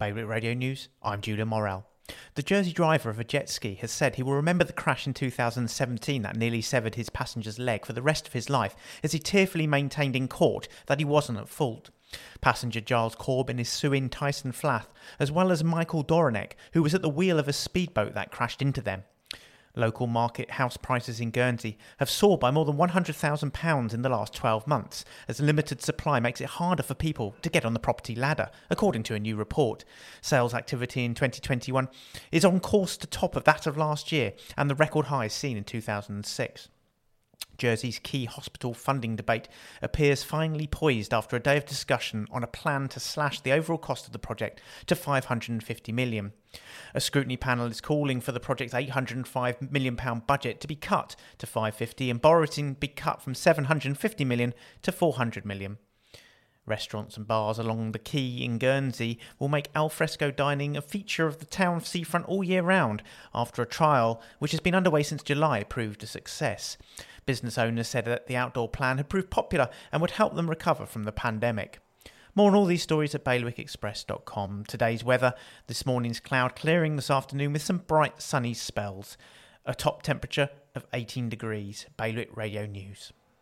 Bailiwick Radio News, I'm Julia Morel. The Jersey driver of a jet ski has said he will remember the crash in 2017 that nearly severed his passenger's leg for the rest of his life as he tearfully maintained in court that he wasn't at fault. Passenger Giles Corbin is suing Tyson Flath, as well as Michael Doronek, who was at the wheel of a speedboat that crashed into them. Local market house prices in Guernsey have soared by more than £100,000 in the last 12 months, as limited supply makes it harder for people to get on the property ladder, according to a new report. Sales activity in 2021 is on course to top of that of last year and the record highs seen in 2006. Jersey's key hospital funding debate appears finally poised after a day of discussion on a plan to slash the overall cost of the project to 550 million. A scrutiny panel is calling for the project's 805 million pound budget to be cut to 550 and borrowing be cut from 750 million to 400 million. Restaurants and bars along the quay in Guernsey will make alfresco dining a feature of the town seafront all year round after a trial which has been underway since July proved a success. Business owners said that the outdoor plan had proved popular and would help them recover from the pandemic. More on all these stories at bailiwickexpress.com. Today's weather this morning's cloud clearing this afternoon with some bright sunny spells. A top temperature of 18 degrees. Bailiwick Radio News.